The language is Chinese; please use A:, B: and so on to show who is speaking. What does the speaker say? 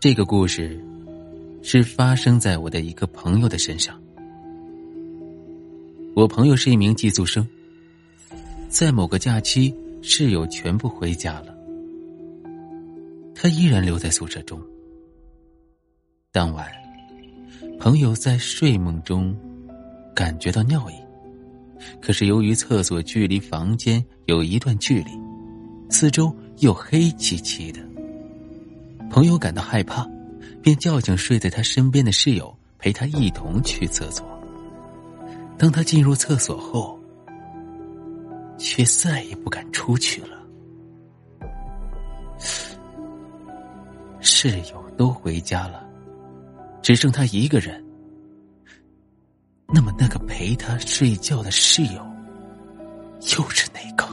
A: 这个故事是发生在我的一个朋友的身上。我朋友是一名寄宿生，在某个假期，室友全部回家了，他依然留在宿舍中。当晚，朋友在睡梦中感觉到尿意，可是由于厕所距离房间有一段距离，四周又黑漆漆的。朋友感到害怕，便叫醒睡在他身边的室友，陪他一同去厕所。当他进入厕所后，却再也不敢出去了。室友都回家了，只剩他一个人。那么，那个陪他睡觉的室友，又是哪个？